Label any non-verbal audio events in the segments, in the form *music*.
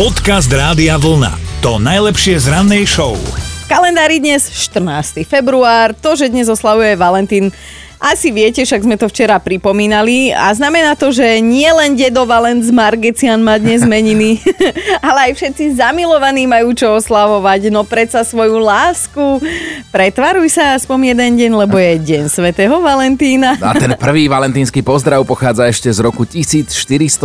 Podcast Rádia Vlna. To najlepšie z rannej show. Kalendári dnes 14. február, to, že dnes oslavuje Valentín, asi viete, však sme to včera pripomínali a znamená to, že nie len dedo Valent z Margecian má dnes meniny, *laughs* ale aj všetci zamilovaní majú čo oslavovať, no predsa svoju lásku. Pretvaruj sa aspoň jeden deň, lebo je deň svätého Valentína. A ten prvý valentínsky pozdrav pochádza ešte z roku 1477,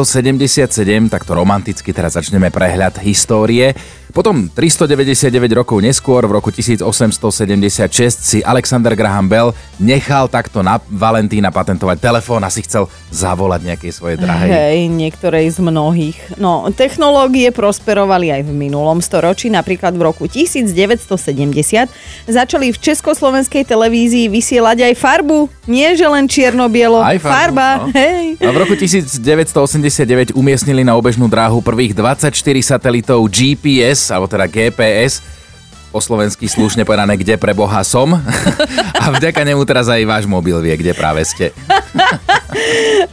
takto romanticky teraz začneme prehľad histórie. Potom 399 rokov neskôr, v roku 1876, si Alexander Graham Bell nechal takto na Valentína patentovať telefón a si chcel zavolať nejakej svojej drahej. Hej, niektorej z mnohých. No, technológie prosperovali aj v minulom storočí, napríklad v roku 1970 začali v československej televízii vysielať aj farbu. Nie, že len čierno-bielo, Aj farbu, farba. no. Hej. A v roku 1989 umiestnili na obežnú dráhu prvých 24 satelitov GPS, alebo teda GPS, po slovensky slušne povedané, kde pre Boha som. *laughs* A vďaka nemu teraz aj váš mobil vie, kde práve ste. *laughs*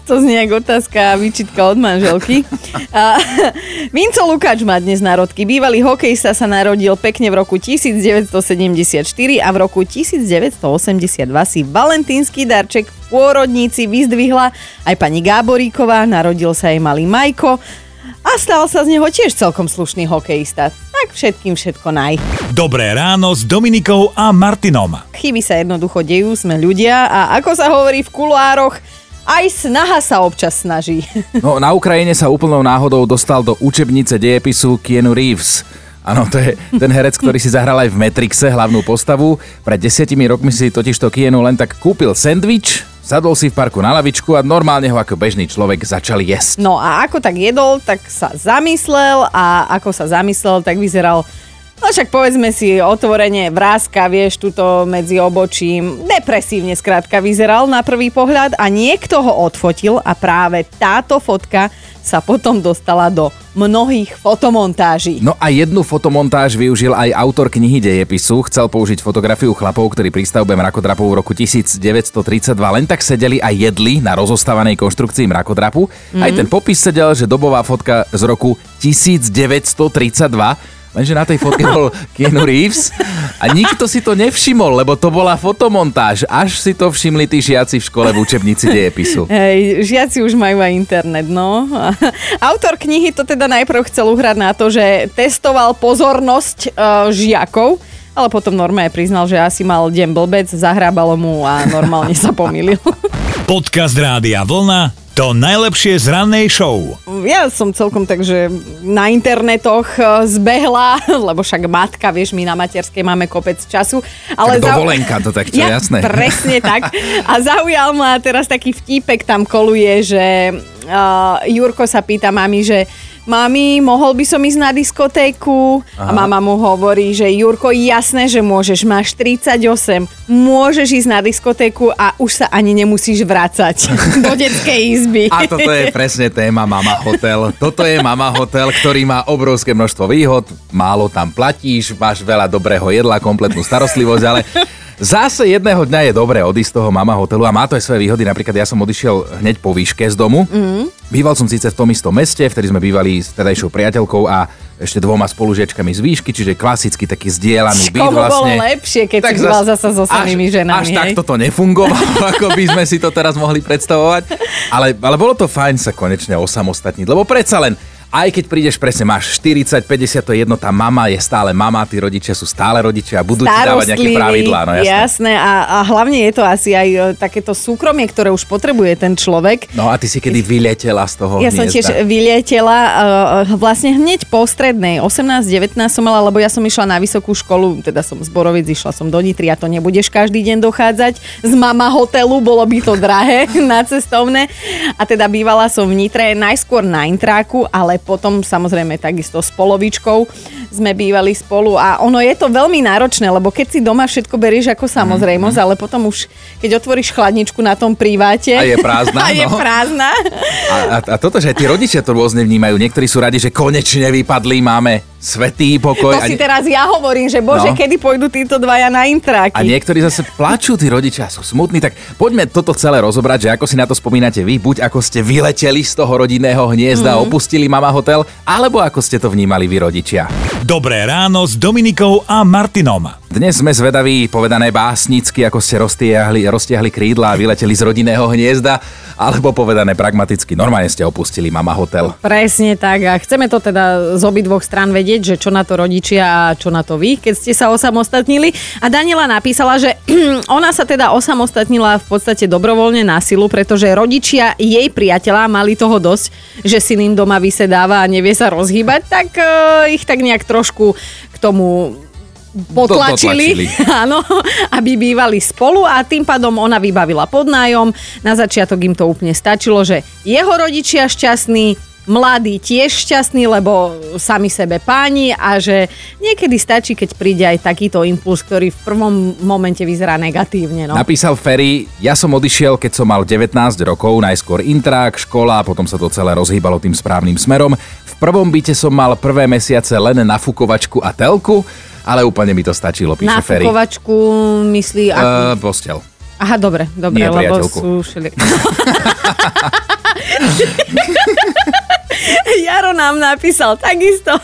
To znie ako otázka a výčitka od manželky. A, *laughs* Vinco Lukáč má dnes národky. Bývalý hokejista sa narodil pekne v roku 1974 a v roku 1982 si valentínsky darček v pôrodníci vyzdvihla aj pani Gáboríková, narodil sa jej malý Majko a stal sa z neho tiež celkom slušný hokejista. Tak všetkým všetko naj. Dobré ráno s Dominikou a Martinom. Chyby sa jednoducho dejú, sme ľudia a ako sa hovorí v kuloároch, aj snaha sa občas snaží. *laughs* No, na Ukrajine sa úplnou náhodou dostal do učebnice dejepisu Keanu Reeves. Áno, to je ten herec, ktorý si zahral aj v Matrixe hlavnú postavu. Pred desiatimi rokmi si totižto Keanu len tak kúpil sendvič, sadol si v parku na lavičku a normálne ho ako bežný človek začal jesť. No a ako tak jedol, tak sa zamyslel a ako sa zamyslel, tak vyzeral No však povedzme si otvorene vrázka, vieš, tuto medzi obočím. Depresívne skrátka vyzeral na prvý pohľad a niekto ho odfotil a práve táto fotka sa potom dostala do mnohých fotomontáží. No a jednu fotomontáž využil aj autor knihy dejepisu. Chcel použiť fotografiu chlapov, ktorí pri stavbe mrakodrapov v roku 1932 len tak sedeli a jedli na rozostávanej konštrukcii mrakodrapu. Mm. Aj ten popis sedel, že dobová fotka z roku 1932 Lenže na tej fotke bol Keanu Reeves a nikto si to nevšimol, lebo to bola fotomontáž. Až si to všimli tí žiaci v škole v učebnici dejepisu. Hej, žiaci už majú aj internet, no. *laughs* Autor knihy to teda najprv chcel uhrať na to, že testoval pozornosť uh, žiakov, ale potom normálne priznal, že asi mal deň blbec, zahrábalo mu a normálne sa pomýlil. *laughs* Podcast Rádia Vlna. To najlepšie z rannej show. Ja som celkom takže na internetoch eh, zbehla, *laughs* lebo však matka, vieš, my na materskej máme kopec času. Ale tak dovolenka, to tak čo, ja, jasné. Presne tak. A zaujal ma teraz taký vtípek tam koluje, že uh, Jurko sa pýta mami, že mami, mohol by som ísť na diskotéku? Aha. A mama mu hovorí, že Jurko, jasné, že môžeš, máš 38, môžeš ísť na diskotéku a už sa ani nemusíš vrácať *laughs* do detskej izby. A toto je presne téma Mama Hotel. Toto je Mama Hotel, ktorý má obrovské množstvo výhod, málo tam platíš, máš veľa dobrého jedla, kompletnú starostlivosť, ale Zase jedného dňa je dobré odísť z toho mama hotelu a má to aj svoje výhody. Napríklad ja som odišiel hneď po výške z domu. Mm. Býval som síce v tom istom meste, vtedy sme bývali s tedajšou priateľkou a ešte dvoma spolužiačkami z výšky, čiže klasicky taký zdieľaný byt vlastne. bolo lepšie, keď tak si býval zasa so samými až, ženami, Až hej? takto to nefungovalo, *laughs* ako by sme si to teraz mohli predstavovať. Ale, ale bolo to fajn sa konečne osamostatniť, lebo predsa len aj keď prídeš presne, máš 40, 50, to je jedno, tá mama je stále mama, tí rodičia sú stále rodičia a budú ti dávať nejaké pravidlá. No jasné. jasné a, a hlavne je to asi aj e, takéto súkromie, ktoré už potrebuje ten človek. No a ty si kedy vyletela z toho Ja som hniezda. tiež vylietela uh, vlastne hneď po strednej, 18-19 som mala, lebo ja som išla na vysokú školu, teda som z Borovic, išla som do Nitry a to nebudeš každý deň dochádzať z mama hotelu, bolo by to drahé *laughs* na cestovné. A teda bývala som v Nitre najskôr na Intráku, ale potom samozrejme takisto s polovičkou sme bývali spolu a ono je to veľmi náročné, lebo keď si doma všetko berieš ako samozrejmosť, ale potom už keď otvoríš chladničku na tom priváte A je prázdna, *laughs* a je no. prázdna A, a, a toto, že aj tí rodičia to rôzne vnímajú. Niektorí sú radi, že konečne vypadli, máme svetý pokoj. To a, si ne- teraz ja hovorím, že bože, No. kedy pôjdu títo dvaja na intráky. a niektorí zase plačú, tí rodičia sú smutní, tak poďme toto celé rozobrať, že ako si na to spomínate vy, buď ako ste vyleteli z toho rodinného hniezda, mm. opustili mama hotel, alebo ako ste to vnímali vy rodičia. Dobré ráno s Dominikou a Martinom. Dnes sme zvedaví, povedané básnicky, ako ste roztiahli, roztiahli krídla a vyleteli z rodinného hniezda, alebo povedané pragmaticky, normálne ste opustili mama hotel. Presne tak a chceme to teda z obidvoch strán vedieť, že čo na to rodičia a čo na to vy, keď ste sa osamostatnili. A Daniela napísala, že *clears throat* ona sa teda osamostatnila v podstate dobrovoľne na silu, pretože rodičia jej priateľa mali toho dosť, že syn im doma vysedáva a nevie sa rozhýbať, tak uh, ich tak nejak trošku k tomu potlačili, *laughs* áno, aby bývali spolu a tým pádom ona vybavila podnájom. Na začiatok im to úplne stačilo, že jeho rodičia šťastní, mladí tiež šťastní, lebo sami sebe páni a že niekedy stačí, keď príde aj takýto impuls, ktorý v prvom momente vyzerá negatívne. No. Napísal Ferry, ja som odišiel, keď som mal 19 rokov, najskôr intrák, škola, potom sa to celé rozhýbalo tým správnym smerom. V prvom byte som mal prvé mesiace len nafukovačku a telku, ale úplne mi to stačilo, píše Na Ferry. fukovačku myslí... Akú... Uh, postel. Aha, dobre, dobre, nie lebo priateľku. sú všeli... *laughs* Jaro nám napísal takisto.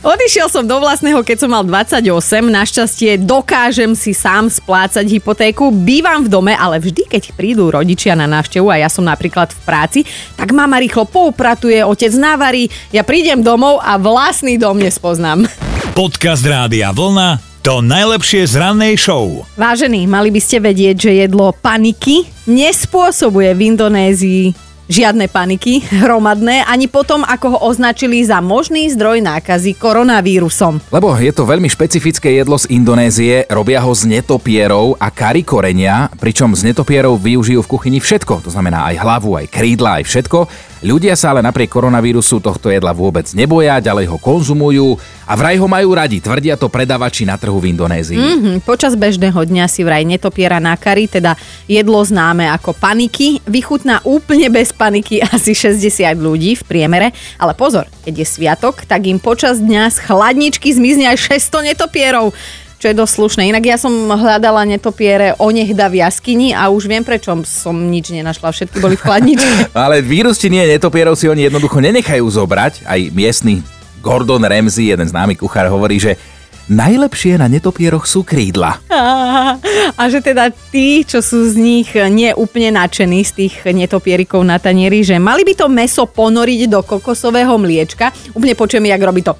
Odišiel som do vlastného, keď som mal 28. Našťastie dokážem si sám splácať hypotéku. Bývam v dome, ale vždy, keď prídu rodičia na návštevu a ja som napríklad v práci, tak mama rýchlo poupratuje, otec navarí, ja prídem domov a vlastný dom nespoznám. Podcast Rádia Vlna to najlepšie z rannej show. Vážení, mali by ste vedieť, že jedlo paniky nespôsobuje v Indonézii žiadne paniky hromadné, ani potom, ako ho označili za možný zdroj nákazy koronavírusom. Lebo je to veľmi špecifické jedlo z Indonézie, robia ho z netopierov a kari korenia, pričom z netopierov využijú v kuchyni všetko, to znamená aj hlavu, aj krídla, aj všetko. Ľudia sa ale napriek koronavírusu tohto jedla vôbec neboja, ďalej ho konzumujú a vraj ho majú radi, tvrdia to predavači na trhu v Indonézii. Hm, počas bežného dňa si vraj netopiera na kari, teda jedlo známe ako paniky, vychutná úplne bez paniky asi 60 ľudí v priemere, ale pozor, keď je sviatok, tak im počas dňa z chladničky zmizne aj 600 netopierov čo je dosť slušné. Inak ja som hľadala netopiere onehda v jaskyni a už viem, prečo som nič nenašla. Všetky boli v chladničke. *laughs* Ale vírus či nie netopierov si oni jednoducho nenechajú zobrať. Aj miestny Gordon Ramsay, jeden známy kuchár, hovorí, že najlepšie na netopieroch sú krídla. A že teda tí, čo sú z nich nie úplne nadšení z tých netopierikov na tanieri, že mali by to meso ponoriť do kokosového mliečka. Úplne počujem, jak robí to.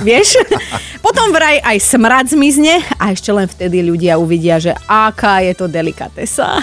Vieš? *laughs* Potom vraj aj smrad zmizne a ešte len vtedy ľudia uvidia, že aká je to delikatesa.